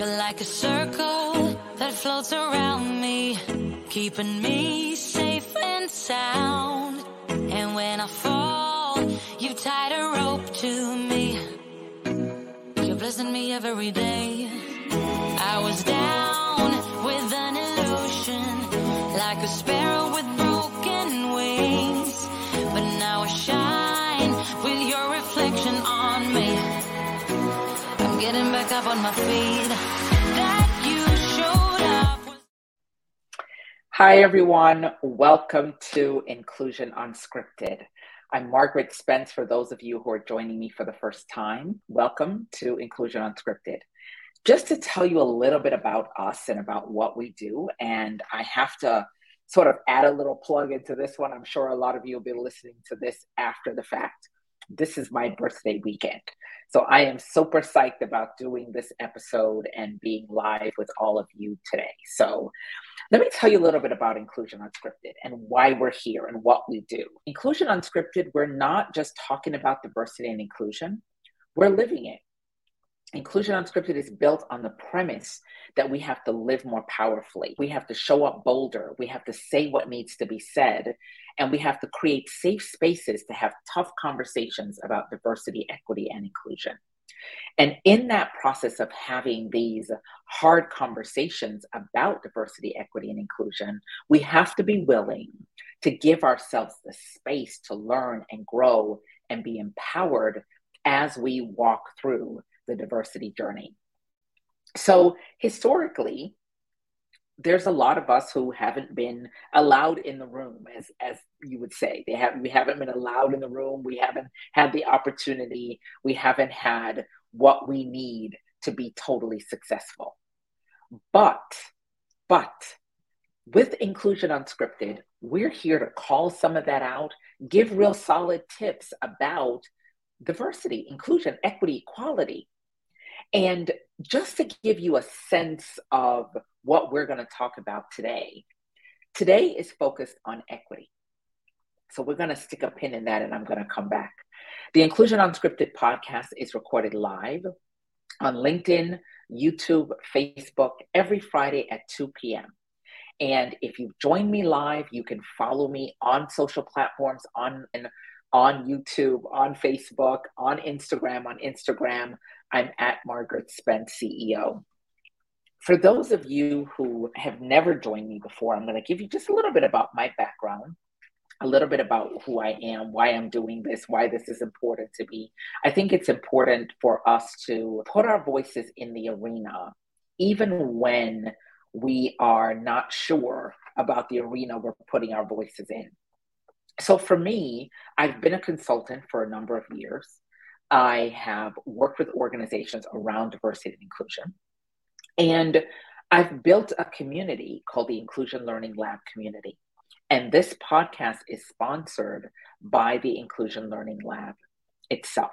You're like a circle that floats around me, keeping me safe and sound. And when I fall, you tied a rope to me. You're blessing me every day. I was down with an illusion, like a sparrow with broken wings. But now I shine with your reflection on me. Getting back up on my feet. Hi, everyone. Welcome to Inclusion Unscripted. I'm Margaret Spence. For those of you who are joining me for the first time, welcome to Inclusion Unscripted. Just to tell you a little bit about us and about what we do, and I have to sort of add a little plug into this one. I'm sure a lot of you will be listening to this after the fact. This is my birthday weekend. So I am super psyched about doing this episode and being live with all of you today. So let me tell you a little bit about Inclusion Unscripted and why we're here and what we do. Inclusion Unscripted, we're not just talking about diversity and inclusion, we're living it. Inclusion Unscripted is built on the premise that we have to live more powerfully. We have to show up bolder. We have to say what needs to be said. And we have to create safe spaces to have tough conversations about diversity, equity, and inclusion. And in that process of having these hard conversations about diversity, equity, and inclusion, we have to be willing to give ourselves the space to learn and grow and be empowered as we walk through the diversity journey. So, historically, there's a lot of us who haven't been allowed in the room as as you would say. They have we haven't been allowed in the room. We haven't had the opportunity. We haven't had what we need to be totally successful. But but with inclusion unscripted we're here to call some of that out give real solid tips about diversity inclusion equity equality and just to give you a sense of what we're going to talk about today, today is focused on equity. So we're going to stick a pin in that and I'm going to come back. The Inclusion Unscripted podcast is recorded live on LinkedIn, YouTube, Facebook every Friday at 2 p.m. And if you join me live, you can follow me on social platforms on on YouTube, on Facebook, on Instagram, on Instagram. I'm at Margaret Spence CEO. For those of you who have never joined me before, I'm going to give you just a little bit about my background, a little bit about who I am, why I'm doing this, why this is important to me. I think it's important for us to put our voices in the arena, even when we are not sure about the arena we're putting our voices in. So for me, I've been a consultant for a number of years. I have worked with organizations around diversity and inclusion. And I've built a community called the Inclusion Learning Lab community. And this podcast is sponsored by the Inclusion Learning Lab itself.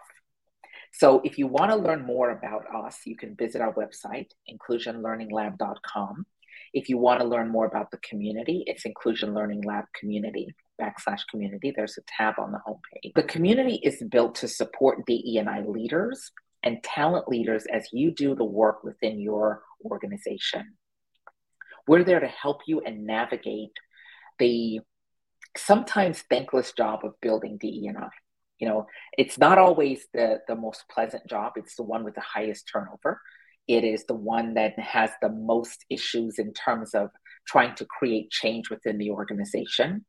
So if you want to learn more about us, you can visit our website, inclusionlearninglab.com. If you want to learn more about the community, it's Inclusion Learning Lab Community backslash community. There's a tab on the homepage. The community is built to support DE&I leaders and talent leaders as you do the work within your organization. We're there to help you and navigate the sometimes thankless job of building DE&I. You know, it's not always the, the most pleasant job. It's the one with the highest turnover. It is the one that has the most issues in terms of trying to create change within the organization.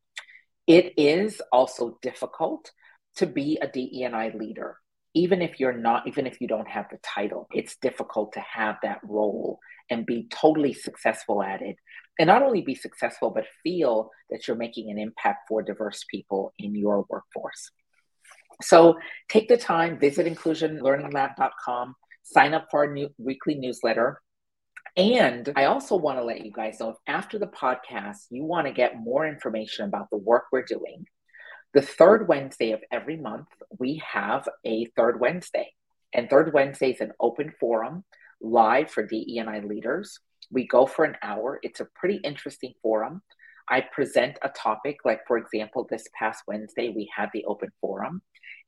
It is also difficult to be a DE&I leader, even if you're not, even if you don't have the title. It's difficult to have that role and be totally successful at it. And not only be successful, but feel that you're making an impact for diverse people in your workforce. So take the time, visit inclusionlearninglab.com, sign up for our new weekly newsletter. And I also want to let you guys know after the podcast you want to get more information about the work we're doing, the third Wednesday of every month, we have a third Wednesday. And third Wednesday is an open forum live for DE&I leaders. We go for an hour. It's a pretty interesting forum. I present a topic, like for example, this past Wednesday, we had the open forum,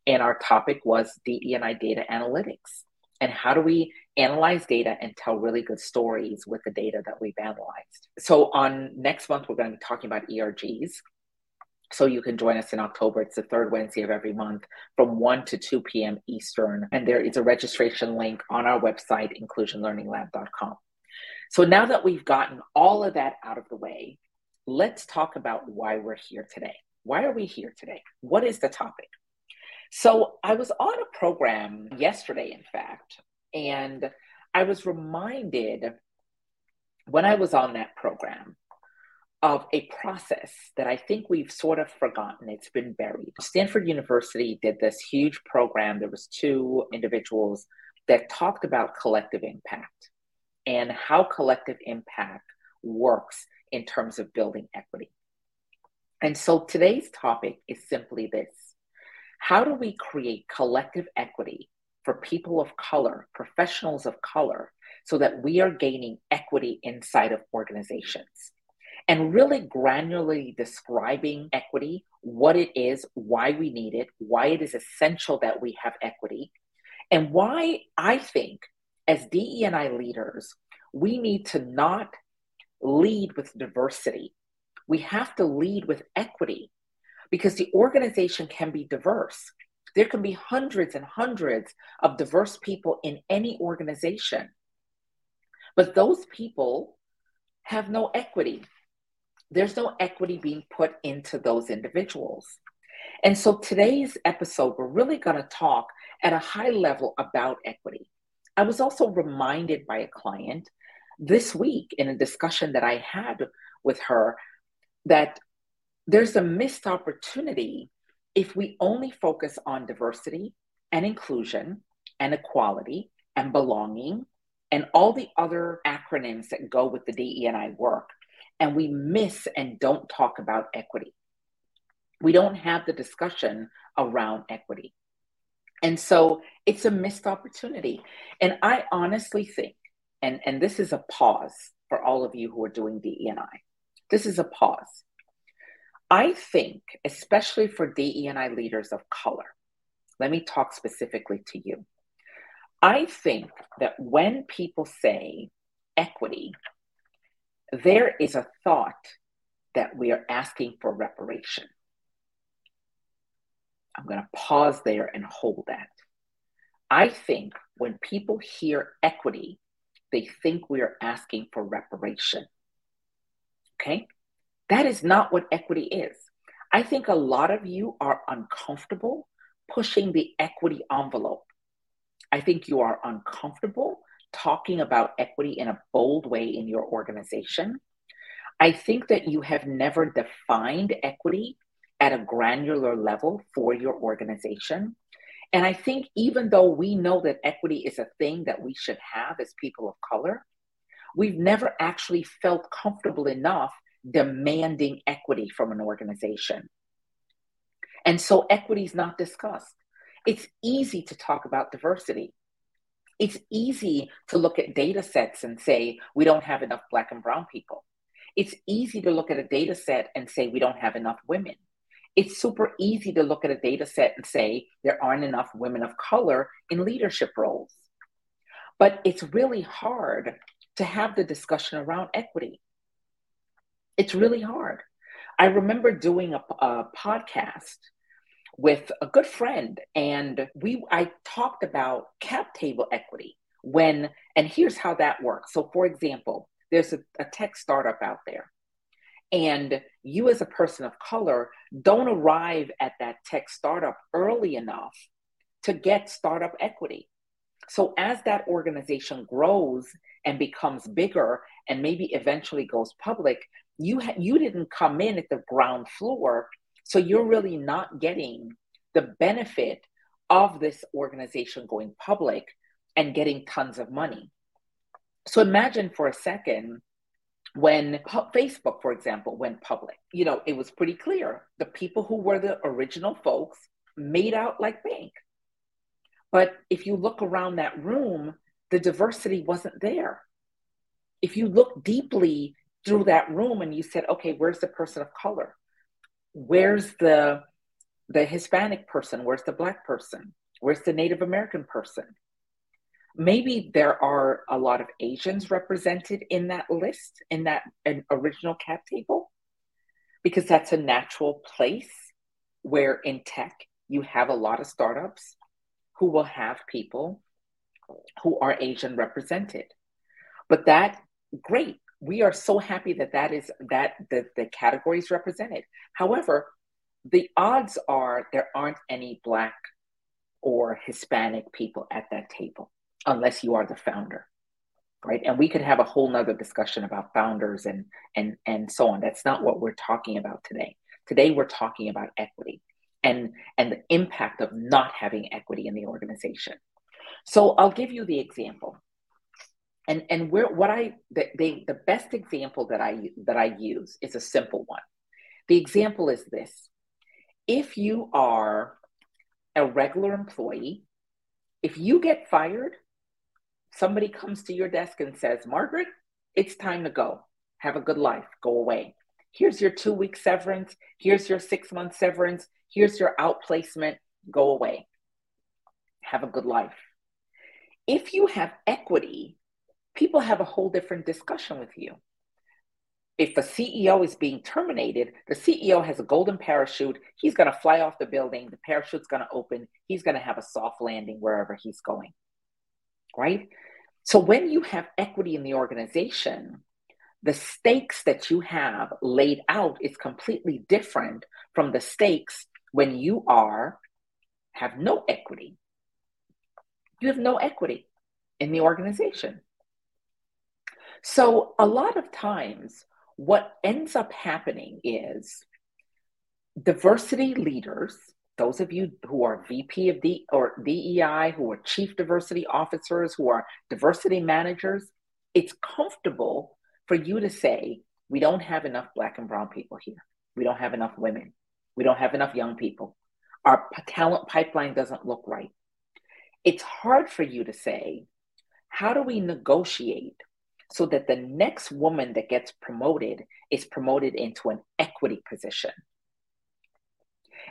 and our topic was DE&I data analytics And how do we analyze data and tell really good stories with the data that we've analyzed? So, on next month, we're going to be talking about ERGs. So, you can join us in October. It's the third Wednesday of every month from 1 to 2 p.m. Eastern. And there is a registration link on our website, inclusionlearninglab.com. So, now that we've gotten all of that out of the way, let's talk about why we're here today. Why are we here today? What is the topic? So I was on a program yesterday, in fact, and I was reminded when I was on that program of a process that I think we've sort of forgotten. It's been buried. Stanford University did this huge program. There was two individuals that talked about collective impact and how collective impact works in terms of building equity. And so today's topic is simply this how do we create collective equity for people of color, professionals of color, so that we are gaining equity inside of organizations? And really granularly describing equity, what it is, why we need it, why it is essential that we have equity, and why I think as DE&I leaders, we need to not lead with diversity. We have to lead with equity because the organization can be diverse. There can be hundreds and hundreds of diverse people in any organization, but those people have no equity. There's no equity being put into those individuals. And so today's episode, we're really going to talk at a high level about equity. I was also reminded by a client this week in a discussion that I had with her that there's a missed opportunity if we only focus on diversity and inclusion and equality and belonging and all the other acronyms that go with the DE&I work and we miss and don't talk about equity. We don't have the discussion around equity. And so it's a missed opportunity. And I honestly think, and, and this is a pause for all of you who are doing DE&I, this is a pause. I think, especially for DE&I leaders of color, let me talk specifically to you. I think that when people say equity, there is a thought that we are asking for reparation. I'm going to pause there and hold that. I think when people hear equity, they think we are asking for reparation. Okay? That is not what equity is. I think a lot of you are uncomfortable pushing the equity envelope. I think you are uncomfortable talking about equity in a bold way in your organization. I think that you have never defined equity at a granular level for your organization. And I think even though we know that equity is a thing that we should have as people of color, we've never actually felt comfortable enough demanding equity from an organization. And so equity is not discussed. It's easy to talk about diversity. It's easy to look at data sets and say, we don't have enough Black and Brown people. It's easy to look at a data set and say, we don't have enough women. It's super easy to look at a data set and say, there aren't enough women of color in leadership roles. But it's really hard to have the discussion around equity. It's really hard. I remember doing a, a podcast with a good friend, and we I talked about cap table equity when, and here's how that works. So, for example, there's a, a tech startup out there, and you as a person of color don't arrive at that tech startup early enough to get startup equity. So as that organization grows and becomes bigger and maybe eventually goes public, you ha- you didn't come in at the ground floor so you're really not getting the benefit of this organization going public and getting tons of money. So imagine for a second when facebook for example went public. You know it was pretty clear. The people who were the original folks made out like bank. But if you look around that room the diversity wasn't there. If you look deeply through that room and you said, okay, where's the person of color? Where's the the Hispanic person? Where's the black person? Where's the Native American person? maybe there are a lot of Asians represented in that list, in that an original cap table, because that's a natural place where in tech you have a lot of startups who will have people who are Asian represented. But that, great. We are so happy that that is that the, the category is represented. However, the odds are there aren't any Black or Hispanic people at that table unless you are the founder right? And we could have a whole nother discussion about founders and and and so on. That's not what we're talking about today. Today we're talking about equity and and the impact of not having equity in the organization. So i'll give you the example and and where what i the, the, best example that i that i use is a simple one the example is this if you are a regular employee if you get fired somebody comes to your desk and says, Margaret, it's time to go. Have a good life. Go away. Here's your two week severance. Here's your six month severance. Here's your outplacement. Go away. Have a good life. If you have equity, people have a whole different discussion with you. If a CEO is being terminated, the CEO has a golden parachute. He's going to fly off the building. The parachute's going to open. He's going to have a soft landing wherever he's going right? So when you have equity in the organization, the stakes that you have laid out is completely different from the stakes when you are have no equity. You have no equity in the organization. So a lot of times what ends up happening is diversity leaders those of you who are VP of D or DEI, who are chief diversity officers, who are diversity managers, it's comfortable for you to say, we don't have enough black and brown people here. We don't have enough women. We don't have enough young people. Our talent pipeline doesn't look right. It's hard for you to say, how do we negotiate so that the next woman that gets promoted is promoted into an equity position?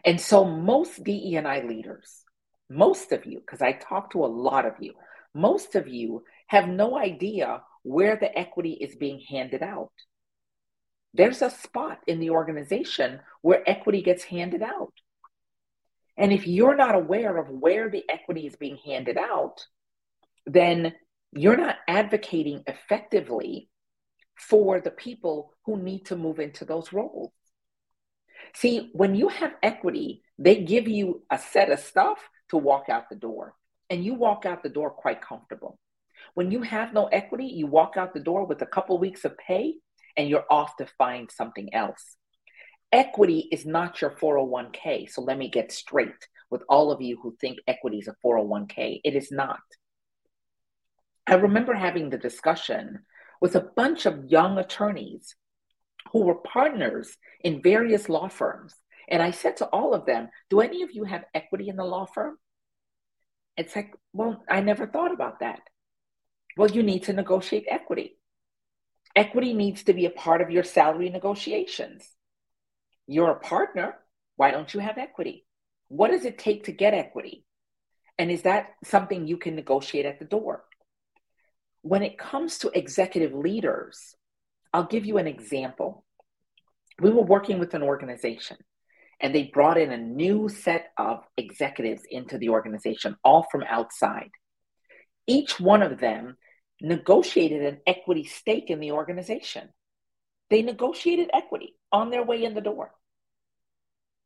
And so most DEI leaders, most of you, because I talk to a lot of you, most of you have no idea where the equity is being handed out. There's a spot in the organization where equity gets handed out. And if you're not aware of where the equity is being handed out, then you're not advocating effectively for the people who need to move into those roles. See, when you have equity, they give you a set of stuff to walk out the door, and you walk out the door quite comfortable. When you have no equity, you walk out the door with a couple weeks of pay and you're off to find something else. Equity is not your 401k. So let me get straight with all of you who think equity is a 401k. It is not. I remember having the discussion with a bunch of young attorneys who were partners in various law firms. And I said to all of them, Do any of you have equity in the law firm? It's like, Well, I never thought about that. Well, you need to negotiate equity. Equity needs to be a part of your salary negotiations. You're a partner. Why don't you have equity? What does it take to get equity? And is that something you can negotiate at the door? When it comes to executive leaders, I'll give you an example. We were working with an organization and they brought in a new set of executives into the organization, all from outside. Each one of them negotiated an equity stake in the organization. They negotiated equity on their way in the door.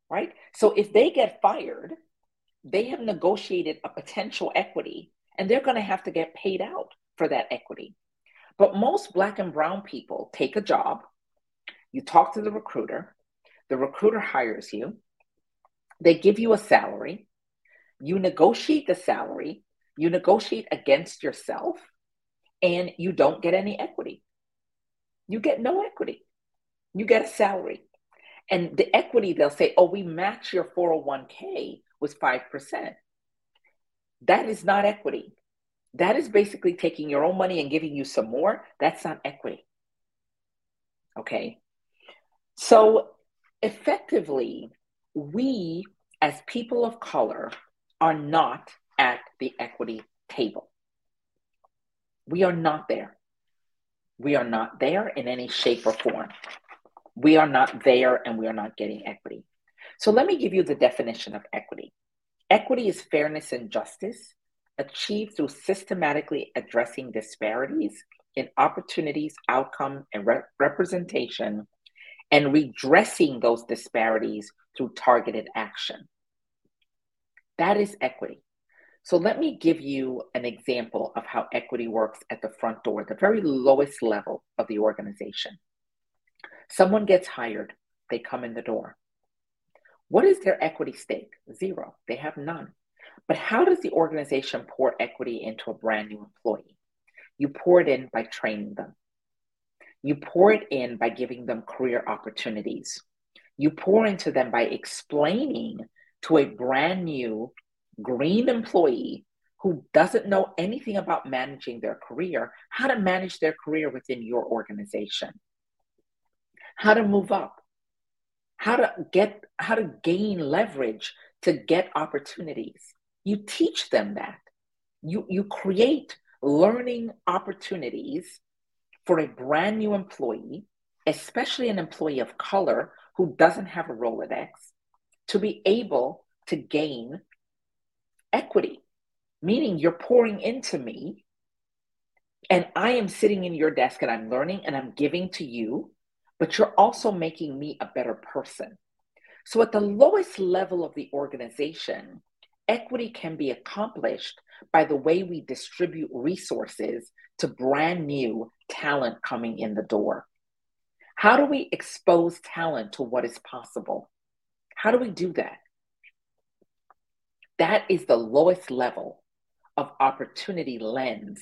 Right? So if they get fired, they have negotiated a potential equity and they're going to have to get paid out for that equity. But most Black and Brown people take a job, you talk to the recruiter, the recruiter hires you, they give you a salary, you negotiate the salary, you negotiate against yourself, and you don't get any equity. You get no equity. You get a salary. And the equity, they'll say, oh, we match your 401k with 5%. That is not equity. That is basically taking your own money and giving you some more. That's not equity. Okay. So effectively, we as people of color are not at the equity table. We are not there. We are not there in any shape or form. We are not there and we are not getting equity. So let me give you the definition of equity. Equity is fairness and justice achieved through systematically addressing disparities in opportunities, outcome, and re- representation, and redressing those disparities through targeted action. That is equity. So let me give you an example of how equity works at the front door, the very lowest level of the organization. Someone gets hired, they come in the door. What is their equity stake? Zero. They have none. But how does the organization pour equity into a brand new employee? You pour it in by training them. You pour it in by giving them career opportunities. You pour into them by explaining to a brand new green employee who doesn't know anything about managing their career how to manage their career within your organization, how to move up, how to get how to gain leverage to get opportunities you teach them that. You, you create learning opportunities for a brand new employee, especially an employee of color who doesn't have a Rolodex, to be able to gain equity, meaning you're pouring into me and I am sitting in your desk and I'm learning and I'm giving to you, but you're also making me a better person. So, at the lowest level of the organization, equity can be accomplished by the way we distribute resources to brand new talent coming in the door. How do we expose talent to what is possible? How do we do that? That is the lowest level of opportunity lens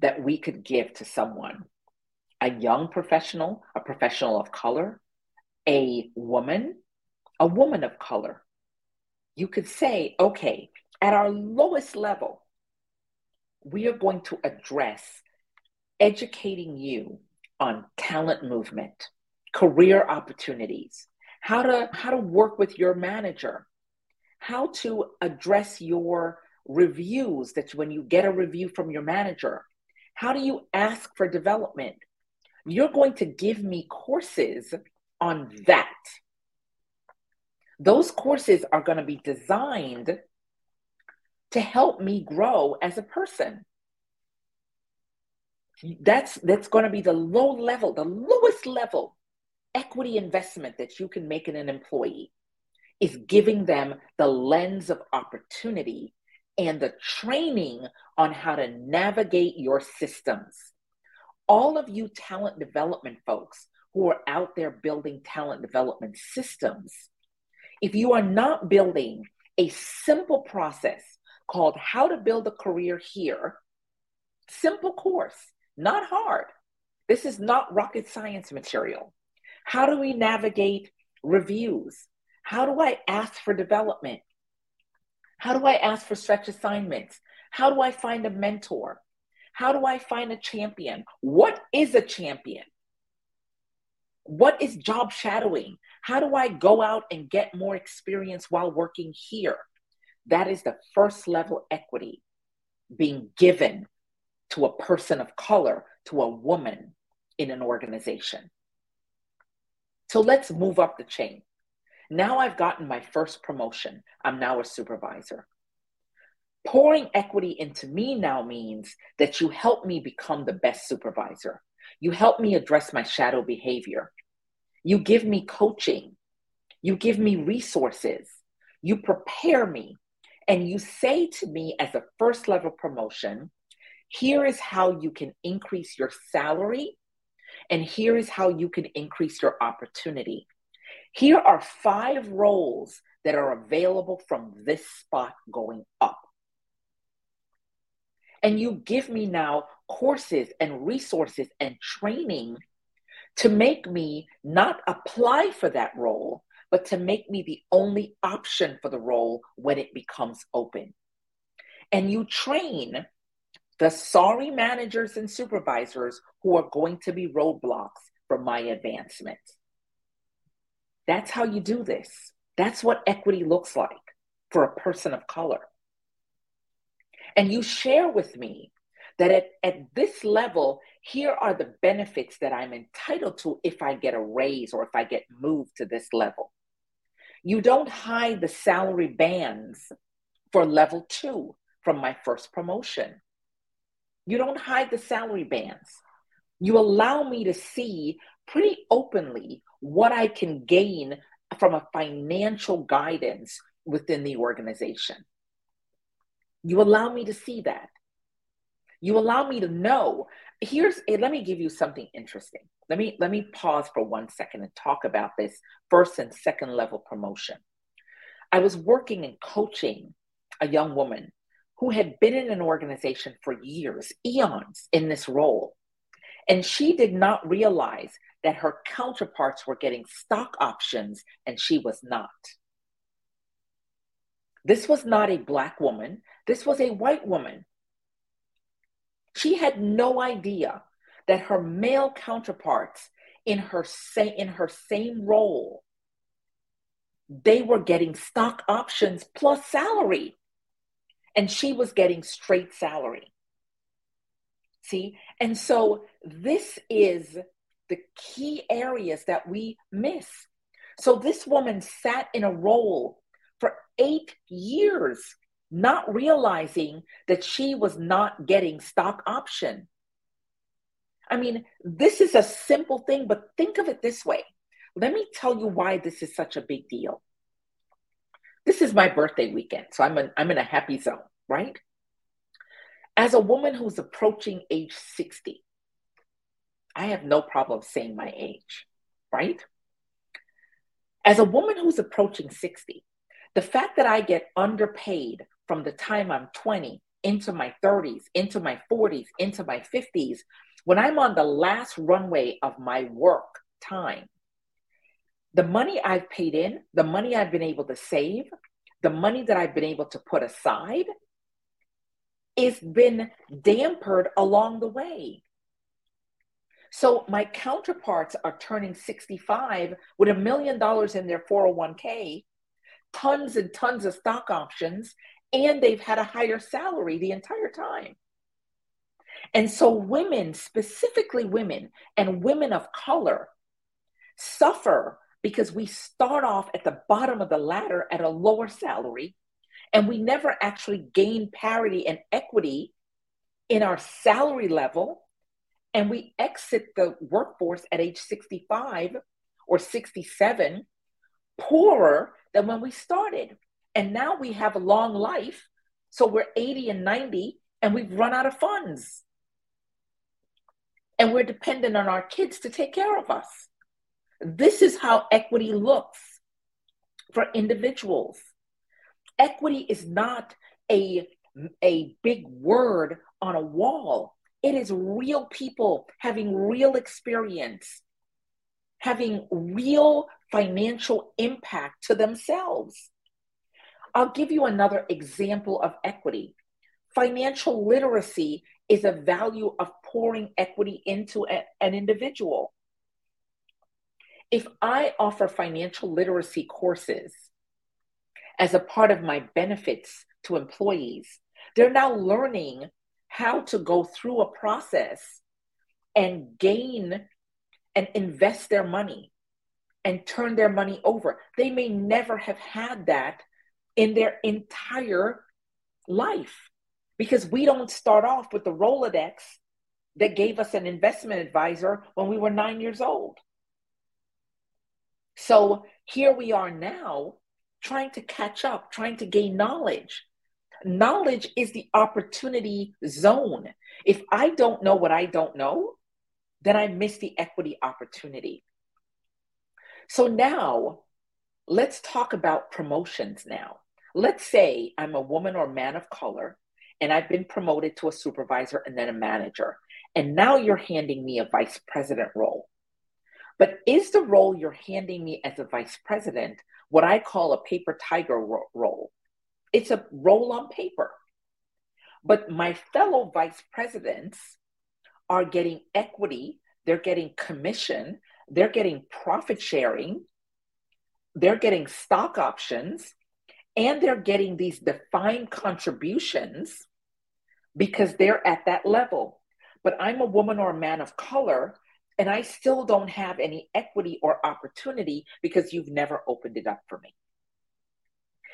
that we could give to someone a young professional, a professional of color, a woman, a woman of color, you could say, okay, at our lowest level, we are going to address educating you on talent movement, career opportunities, how to how to work with your manager, how to address your reviews that when you get a review from your manager, how do you ask for development? You're going to give me courses on that. Those courses are going to be designed to help me grow as a person. That's that's going to be the low level, the lowest level equity investment that you can make in an employee is giving them the lens of opportunity and the training on how to navigate your systems. All of you talent development folks who are out there building talent development systems, if you are not building a simple process called How to Build a Career Here, simple course, not hard. This is not rocket science material. How do we navigate reviews? How do I ask for development? How do I ask for stretch assignments? How do I find a mentor? How do I find a champion? What is a champion? What is job shadowing? How do I go out and get more experience while working here? That is the first level equity being given to a person of color, to a woman in an organization. So let's move up the chain. Now I've gotten my first promotion. I'm now a supervisor. Pouring equity into me now means that you help me become the best supervisor. You help me address my shadow behavior. You give me coaching. You give me resources. You prepare me. And you say to me as a first level promotion, here is how you can increase your salary. And here is how you can increase your opportunity. Here are five roles that are available from this spot going up and you give me now courses and resources and training to make me not apply for that role, but to make me the only option for the role when it becomes open. And you train the sorry managers and supervisors who are going to be roadblocks for my advancement. That's how you do this. That's what equity looks like for a person of color and you share with me that at, at this level, here are the benefits that I'm entitled to if I get a raise or if I get moved to this level. You don't hide the salary bands for level two from my first promotion. You don't hide the salary bands. You allow me to see pretty openly what I can gain from a financial guidance within the organization. You allow me to see that. You allow me to know. Here's eh, let me give you something interesting. Let me let me pause for one second and talk about this first and second level promotion. I was working and coaching a young woman who had been in an organization for years, eons in this role. And she did not realize that her counterparts were getting stock options and she was not. This was not a black woman, this was a white woman. She had no idea that her male counterparts in her, sa- in her same role they were getting stock options plus salary. And she was getting straight salary. See? And so this is the key areas that we miss. So this woman sat in a role for eight years not realizing that she was not getting stock option i mean this is a simple thing but think of it this way let me tell you why this is such a big deal this is my birthday weekend, so I'm, in, I'm in a happy zone, right? As a woman who's approaching age 60, I have no problem saying my age, right? As a woman who's approaching 60, the fact that I get underpaid from the time I'm 20 into my 30s, into my 40s, into my 50s, when I'm on the last runway of my work time, the money I've paid in, the money I've been able to save, the money that I've been able to put aside, is been dampered along the way. So my counterparts are turning 65 with a million dollars in their 401k, tons and tons of stock options, and they've had a higher salary the entire time. And so women, specifically women and women of color, suffer because we start off at the bottom of the ladder at a lower salary and we never actually gain parity and equity in our salary level and we exit the workforce at age 65 or 67 poorer than when we started and now we have a long life so we're 80 and 90 and we've run out of funds and we're dependent on our kids to take care of us this is how equity looks for individuals. Equity is not a, a big word on a wall. It is real people having real experience, having real financial impact to themselves. I'll give you another example of equity. Financial literacy is a value of pouring equity into a, an individual. If I offer financial literacy courses as a part of my benefits to employees, they're now learning how to go through a process and gain and invest their money and turn their money over. They may never have had that in their entire life because we don't start off with the Rolodex that gave us an investment advisor when we were nine years old. So here we are now trying to catch up, trying to gain knowledge. Knowledge is the opportunity zone. If I don't know what I don't know, then I miss the equity opportunity. So now let's talk about promotions now. Let's say I'm a woman or man of color and I've been promoted to a supervisor and then a manager. And now you're handing me a vice president role. But is the role you're handing me as a vice president what I call a paper tiger ro- role? It's a role on paper. But my fellow vice presidents are getting equity, they're getting commission, they're getting profit sharing, they're getting stock options, and they're getting these defined contributions because they're at that level. But I'm a woman or a man of color, and I still don't have any equity or opportunity because you've never opened it up for me.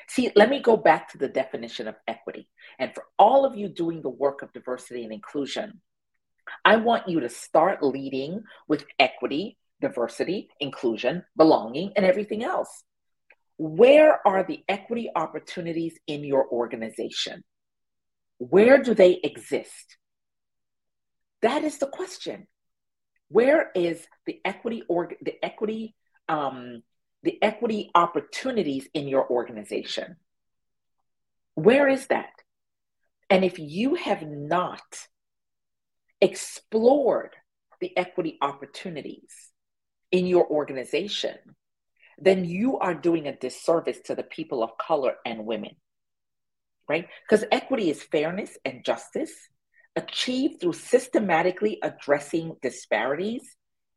See, let me go back to the definition of equity. And for all of you doing the work of diversity and inclusion, I want you to start leading with equity, diversity, inclusion, belonging, and everything else. Where are the equity opportunities in your organization? Where do they exist? That is the question. Where is the equity or the equity um, the equity opportunities in your organization? Where is that? And if you have not explored the equity opportunities in your organization, then you are doing a disservice to the people of color and women, right? Because equity is fairness and justice achieved through systematically addressing disparities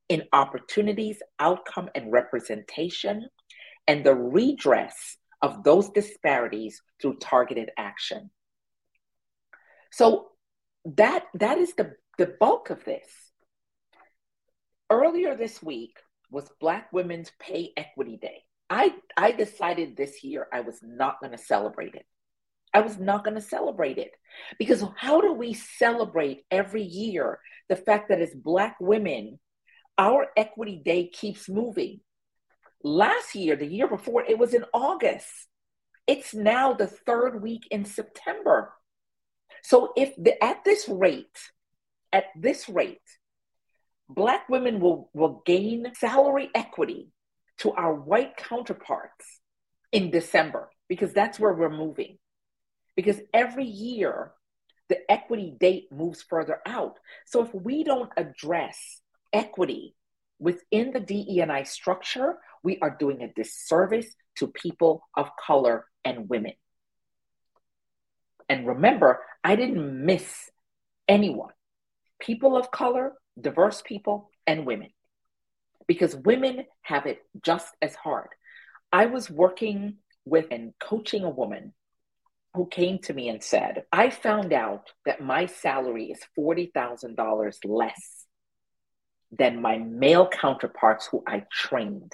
in opportunities, outcome, and representation, and the redress of those disparities through targeted action. So that that is the, the bulk of this. Earlier this week was Black Women's Pay Equity Day. I, I decided this year I was not going to celebrate it. I was not going to celebrate it because how do we celebrate every year the fact that as Black women, our equity day keeps moving. Last year, the year before, it was in August. It's now the third week in September. So if the, at this rate, at this rate, Black women will, will gain salary equity to our white counterparts in December because that's where we're moving. Because every year, the equity date moves further out. So if we don't address equity within the DE&I structure, we are doing a disservice to people of color and women. And remember, I didn't miss anyone. People of color, diverse people, and women. Because women have it just as hard. I was working with and coaching a woman who came to me and said, I found out that my salary is $40,000 less than my male counterparts who I trained.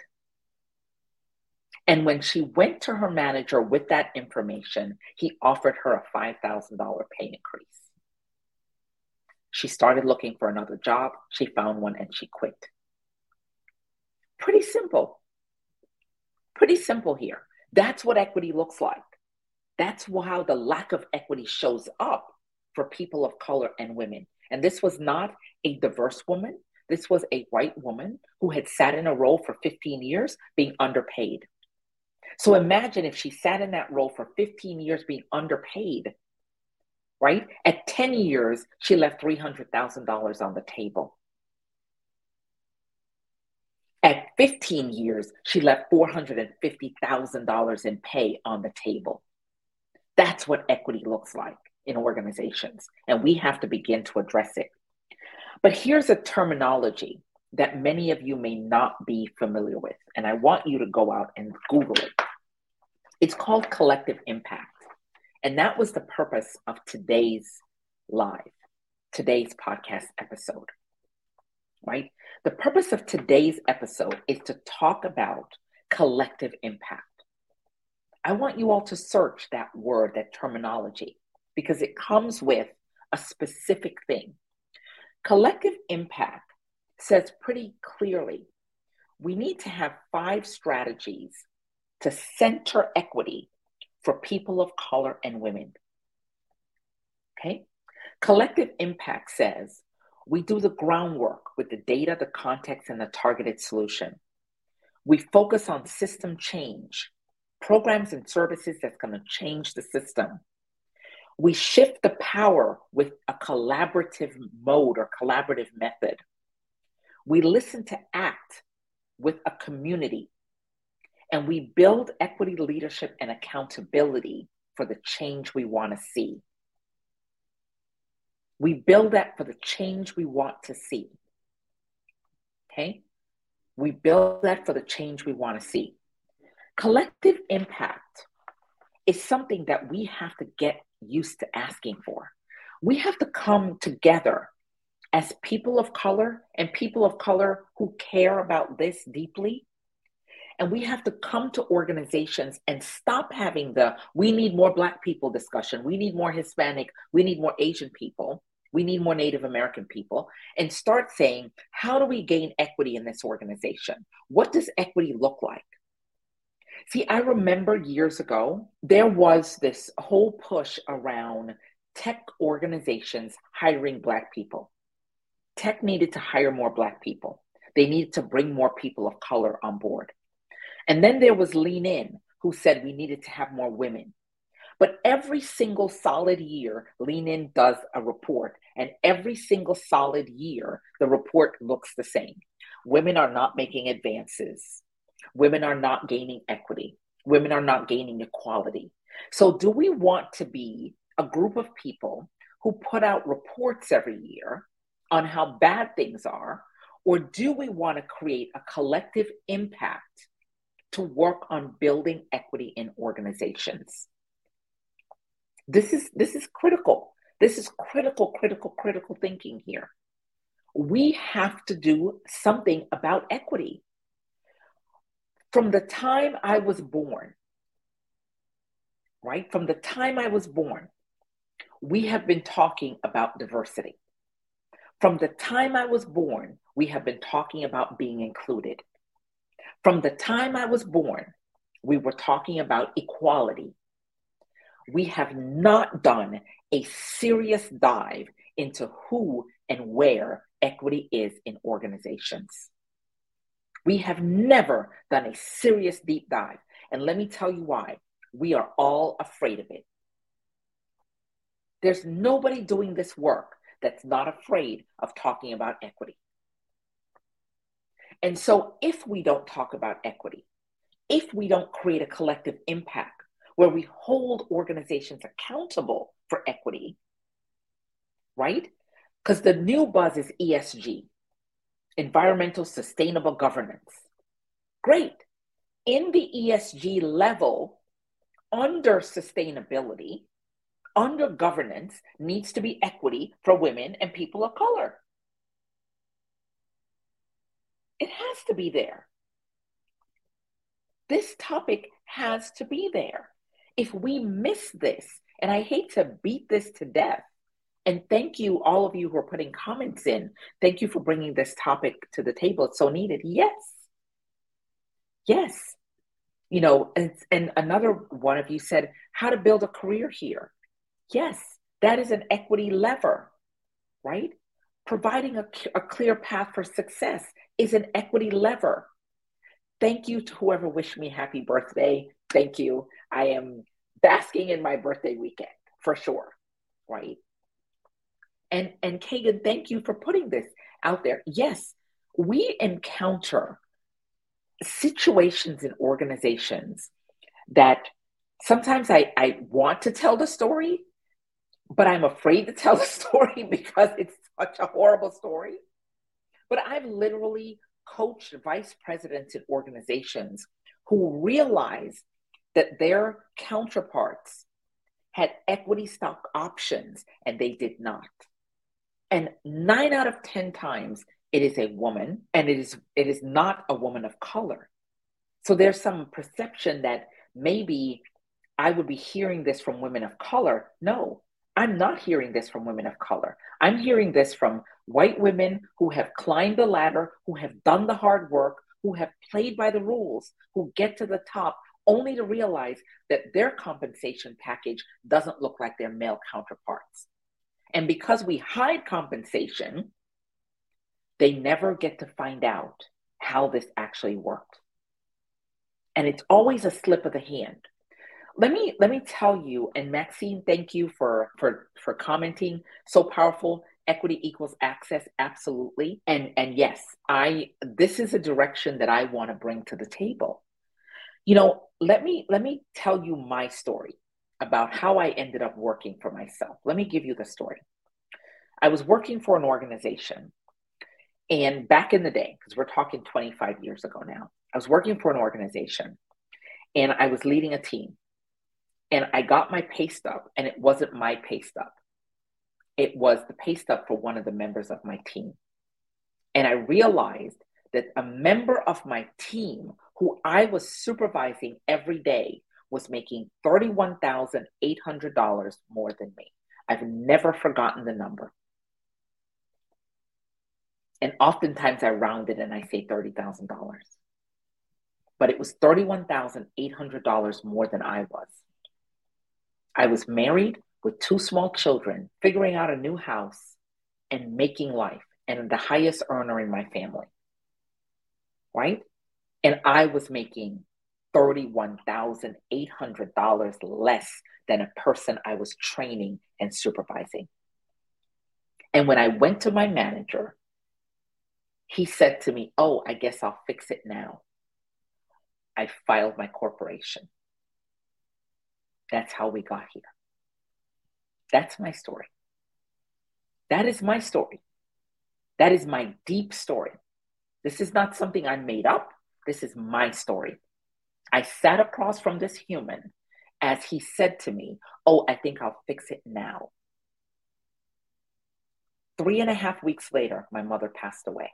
And when she went to her manager with that information, he offered her a $5,000 pay increase. She started looking for another job. She found one and she quit. Pretty simple. Pretty simple here. That's what equity looks like. That's how the lack of equity shows up for people of color and women. And this was not a diverse woman. This was a white woman who had sat in a role for 15 years being underpaid. So imagine if she sat in that role for 15 years being underpaid, right? At 10 years, she left $300,000 on the table. At 15 years, she left $450,000 in pay on the table. That's what equity looks like in organizations. And we have to begin to address it. But here's a terminology that many of you may not be familiar with, and I want you to go out and Google it. It's called collective impact. And that was the purpose of today's live, today's podcast episode, right? The purpose of today's episode is to talk about collective impact. I want you all to search that word, that terminology, because it comes with a specific thing. Collective impact says pretty clearly we need to have five strategies to center equity for people of color and women. Okay? Collective impact says we do the groundwork with the data, the context, and the targeted solution. We focus on system change, programs and services that's going to change the system we shift the power with a collaborative mode or collaborative method. We listen to act with a community. And we build equity leadership and accountability for the change we want to see. We build that for the change we want to see. Okay? We build that for the change we want to see. Collective impact is something that we have to get used to asking for. We have to come together as people of color and people of color who care about this deeply. And we have to come to organizations and stop having the we need more Black people discussion, we need more Hispanic, we need more Asian people, we need more Native American people, and start saying, how do we gain equity in this organization? What does equity look like? See, I remember years ago, there was this whole push around tech organizations hiring Black people. Tech needed to hire more Black people. They needed to bring more people of color on board. And then there was Lean In, who said we needed to have more women. But every single solid year, Lean In does a report, and every single solid year, the report looks the same. Women are not making advances. Women are not gaining equity. Women are not gaining equality. So, do we want to be a group of people who put out reports every year on how bad things are? Or do we want to create a collective impact to work on building equity in organizations? This is, this is critical. This is critical, critical, critical thinking here. We have to do something about equity. From the time I was born, right? From the time I was born, we have been talking about diversity. From the time I was born, we have been talking about being included. From the time I was born, we were talking about equality. We have not done a serious dive into who and where equity is in organizations. We have never done a serious deep dive. And let me tell you why. We are all afraid of it. There's nobody doing this work that's not afraid of talking about equity. And so, if we don't talk about equity, if we don't create a collective impact where we hold organizations accountable for equity, right? Because the new buzz is ESG, environmental sustainable governance. Great. In the ESG level, under sustainability, under governance needs to be equity for women and people of color. Has to be there. This topic has to be there. If we miss this, and I hate to beat this to death, and thank you, all of you who are putting comments in. Thank you for bringing this topic to the table. It's so needed. Yes. Yes. You know, and, and another one of you said, how to build a career here. Yes, that is an equity lever, right? Providing a, a clear path for success is an equity lever. Thank you to whoever wished me happy birthday. Thank you. I am basking in my birthday weekend for sure, right? And and Kagan, thank you for putting this out there. Yes, we encounter situations in organizations that sometimes I, I want to tell the story, but I'm afraid to tell the story because it's such a horrible story. But I've literally coached vice presidents in organizations who realized that their counterparts had equity stock options and they did not. And nine out of 10 times it is a woman and it is it is not a woman of color. So there's some perception that maybe I would be hearing this from women of color. No, I'm not hearing this from women of color. I'm hearing this from white women who have climbed the ladder, who have done the hard work, who have played by the rules, who get to the top only to realize that their compensation package doesn't look like their male counterparts. And because we hide compensation, they never get to find out how this actually worked. And it's always a slip of the hand let me let me tell you and maxine thank you for for for commenting. So powerful. Equity equals access absolutely. And and yes i this is a direction that i want to bring to the table. You know let me let me tell you my story about how i ended up working for myself. Let me give you the story. I was working for an organization and back in the day because we're talking 25 years ago now i was working for an organization and i was leading a team and I got my pay stub and it wasn't my pay stub. it was the pay stub for one of the members of my team. And I realized that a member of my team who I was supervising every day was making $31,800 more than me. I've never forgotten the number. And oftentimes I round it and I say $30,000. But it was $31,800 more than I was. I was married with two small children, figuring out a new house and making life, and the highest earner in my family. Right? And I was making $31,800 less than a person I was training and supervising. And when I went to my manager, he said to me, Oh, I guess I'll fix it now. I filed my corporation. That's how we got here. That's my story. That is my story. That is my deep story. This is not something I made up. This is my story. I sat across from this human as he said to me, Oh, I think I'll fix it now. Three and a half weeks later, my mother passed away,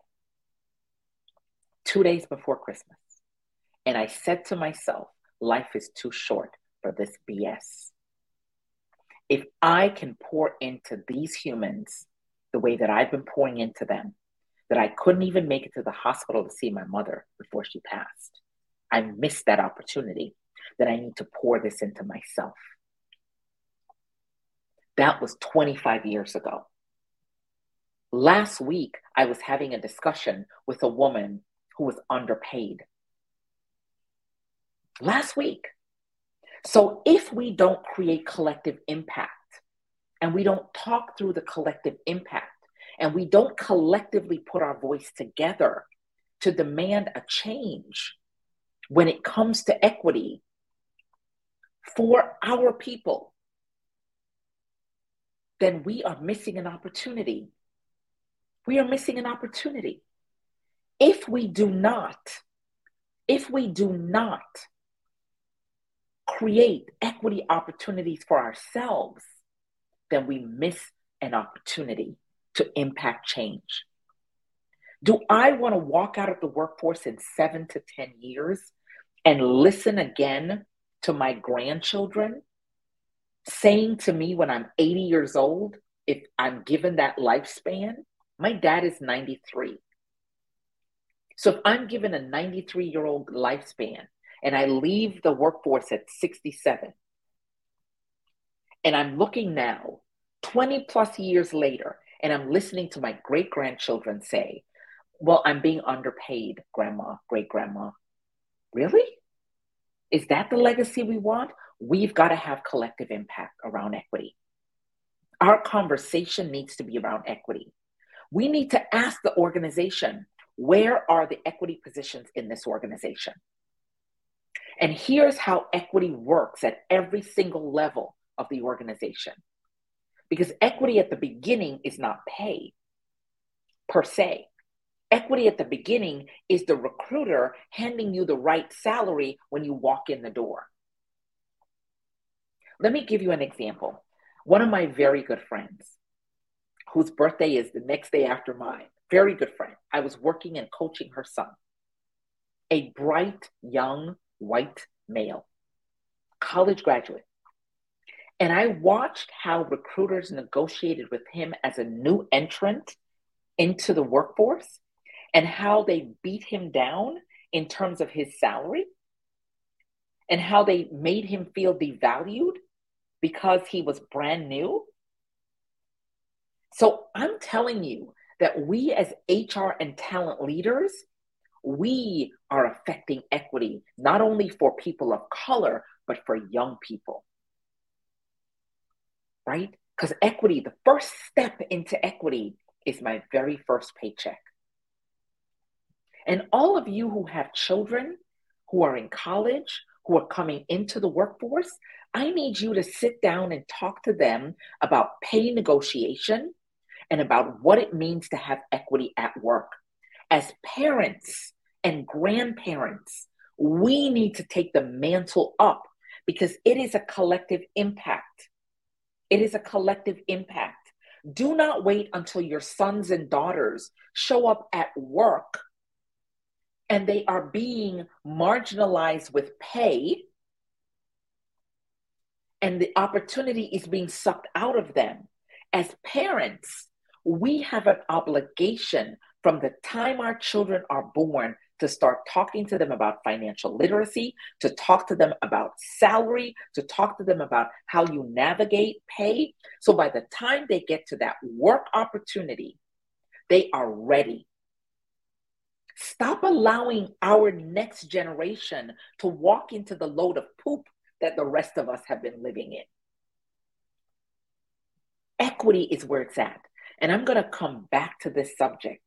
two days before Christmas. And I said to myself, Life is too short for this BS. If I can pour into these humans the way that I've been pouring into them, that I couldn't even make it to the hospital to see my mother before she passed. I missed that opportunity that I need to pour this into myself. That was 25 years ago. Last week, I was having a discussion with a woman who was underpaid. Last week. So, if we don't create collective impact and we don't talk through the collective impact, and we don't collectively put our voice together to demand a change when it comes to equity for our people, then we are missing an opportunity. We are missing an opportunity. If we do not, if we do not create equity opportunities for ourselves, then we miss an opportunity to impact change? Do I want to walk out of the workforce in seven to 10 years and listen again to my grandchildren saying to me when I'm 80 years old, if I'm given that lifespan? My dad is 93. So if I'm given a 93 year old lifespan and I leave the workforce at 67, and I'm looking now, 20 plus years later, and I'm listening to my great grandchildren say, Well, I'm being underpaid, grandma, great grandma. Really? Is that the legacy we want? We've got to have collective impact around equity. Our conversation needs to be around equity. We need to ask the organization where are the equity positions in this organization? And here's how equity works at every single level of the organization. Because equity at the beginning is not pay per se. Equity at the beginning is the recruiter handing you the right salary when you walk in the door. Let me give you an example. One of my very good friends, whose birthday is the next day after mine, very good friend, I was working and coaching her son, a bright, young, white male, college graduate, and I watched how recruiters negotiated with him as a new entrant into the workforce and how they beat him down in terms of his salary and how they made him feel devalued because he was brand new. So I'm telling you that we as HR and talent leaders, we are affecting equity not only for people of color, but for young people right? Because equity, the first step into equity is my very first paycheck. And all of you who have children who are in college, who are coming into the workforce, I need you to sit down and talk to them about pay negotiation and about what it means to have equity at work. As parents and grandparents, we need to take the mantle up because it is a collective impact. It is a collective impact. Do not wait until your sons and daughters show up at work and they are being marginalized with pay and the opportunity is being sucked out of them. As parents, we have an obligation from the time our children are born to start talking to them about financial literacy, to talk to them about salary, to talk to them about how you navigate pay. So by the time they get to that work opportunity, they are ready. Stop allowing our next generation to walk into the load of poop that the rest of us have been living in. Equity is where it's at. And I'm going to come back to this subject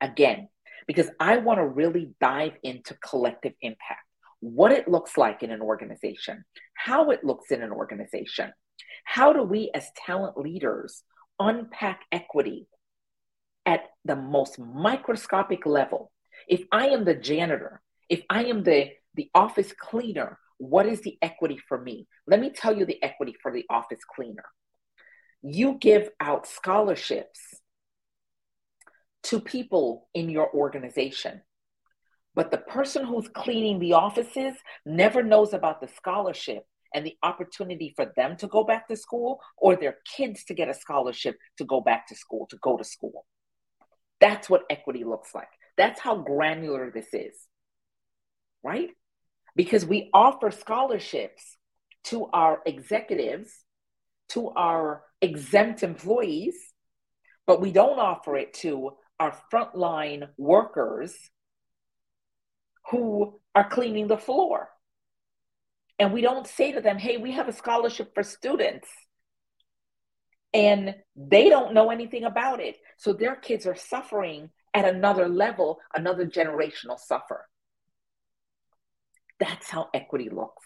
again because I want to really dive into collective impact, what it looks like in an organization, how it looks in an organization. How do we, as talent leaders, unpack equity at the most microscopic level? If I am the janitor, if I am the, the office cleaner, what is the equity for me? Let me tell you the equity for the office cleaner. You give out scholarships to people in your organization. But the person who's cleaning the offices never knows about the scholarship and the opportunity for them to go back to school or their kids to get a scholarship to go back to school, to go to school. That's what equity looks like. That's how granular this is, right? Because we offer scholarships to our executives, to our exempt employees, but we don't offer it to our frontline workers who are cleaning the floor. And we don't say to them, hey, we have a scholarship for students. And they don't know anything about it. So their kids are suffering at another level, another generational suffer. That's how equity looks.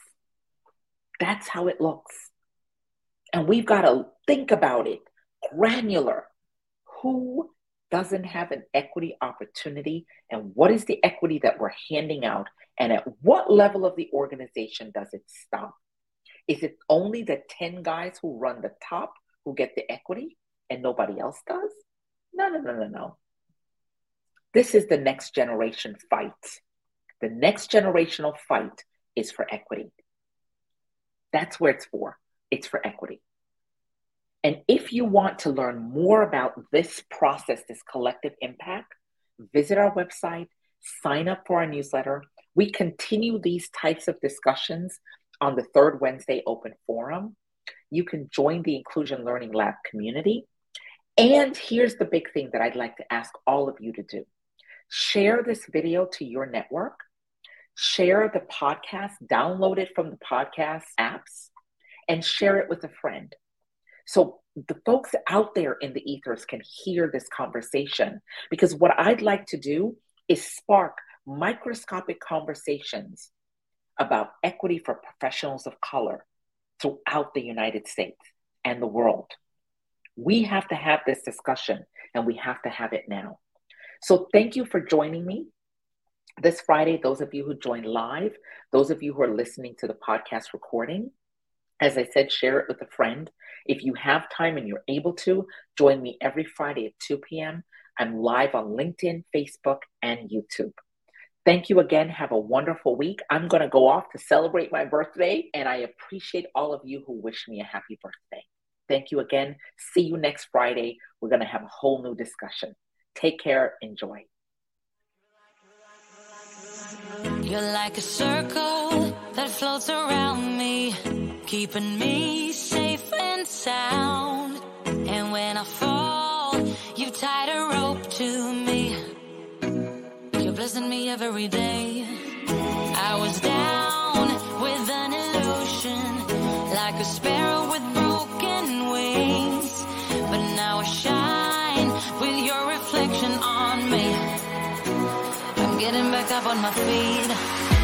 That's how it looks. And we've got to think about it granular. Who doesn't have an equity opportunity and what is the equity that we're handing out and at what level of the organization does it stop? Is it only the 10 guys who run the top who get the equity and nobody else does? No no no no no. This is the next generation fight. The next generational fight is for equity. That's where it's for. It's for equity and if you want to learn more about this process, this collective impact, visit our website, sign up for our newsletter. We continue these types of discussions on the third Wednesday open forum. You can join the Inclusion Learning Lab community. And here's the big thing that I'd like to ask all of you to do share this video to your network, share the podcast, download it from the podcast apps, and share it with a friend. So the folks out there in the ethers can hear this conversation because what I'd like to do is spark microscopic conversations about equity for professionals of color throughout the United States and the world. We have to have this discussion and we have to have it now. So, thank you for joining me this Friday. Those of you who joined live, those of you who are listening to the podcast recording, as I said, share it with a friend. If you have time and you're able to, join me every Friday at 2 p.m. I'm live on LinkedIn, Facebook, and YouTube. Thank you again. Have a wonderful week. I'm going to go off to celebrate my birthday, and I appreciate all of you who wish me a happy birthday. Thank you again. See you next Friday. We're going to have a whole new discussion. Take care. Enjoy. You're like a circle that floats around me keeping me safe and sound. And when I fall, you've tied a rope to me. You're blessing me every day. I was down with an illusion, like a sparrow with broken wings. But now I shine with your reflection on me. I'm getting back up on my feet.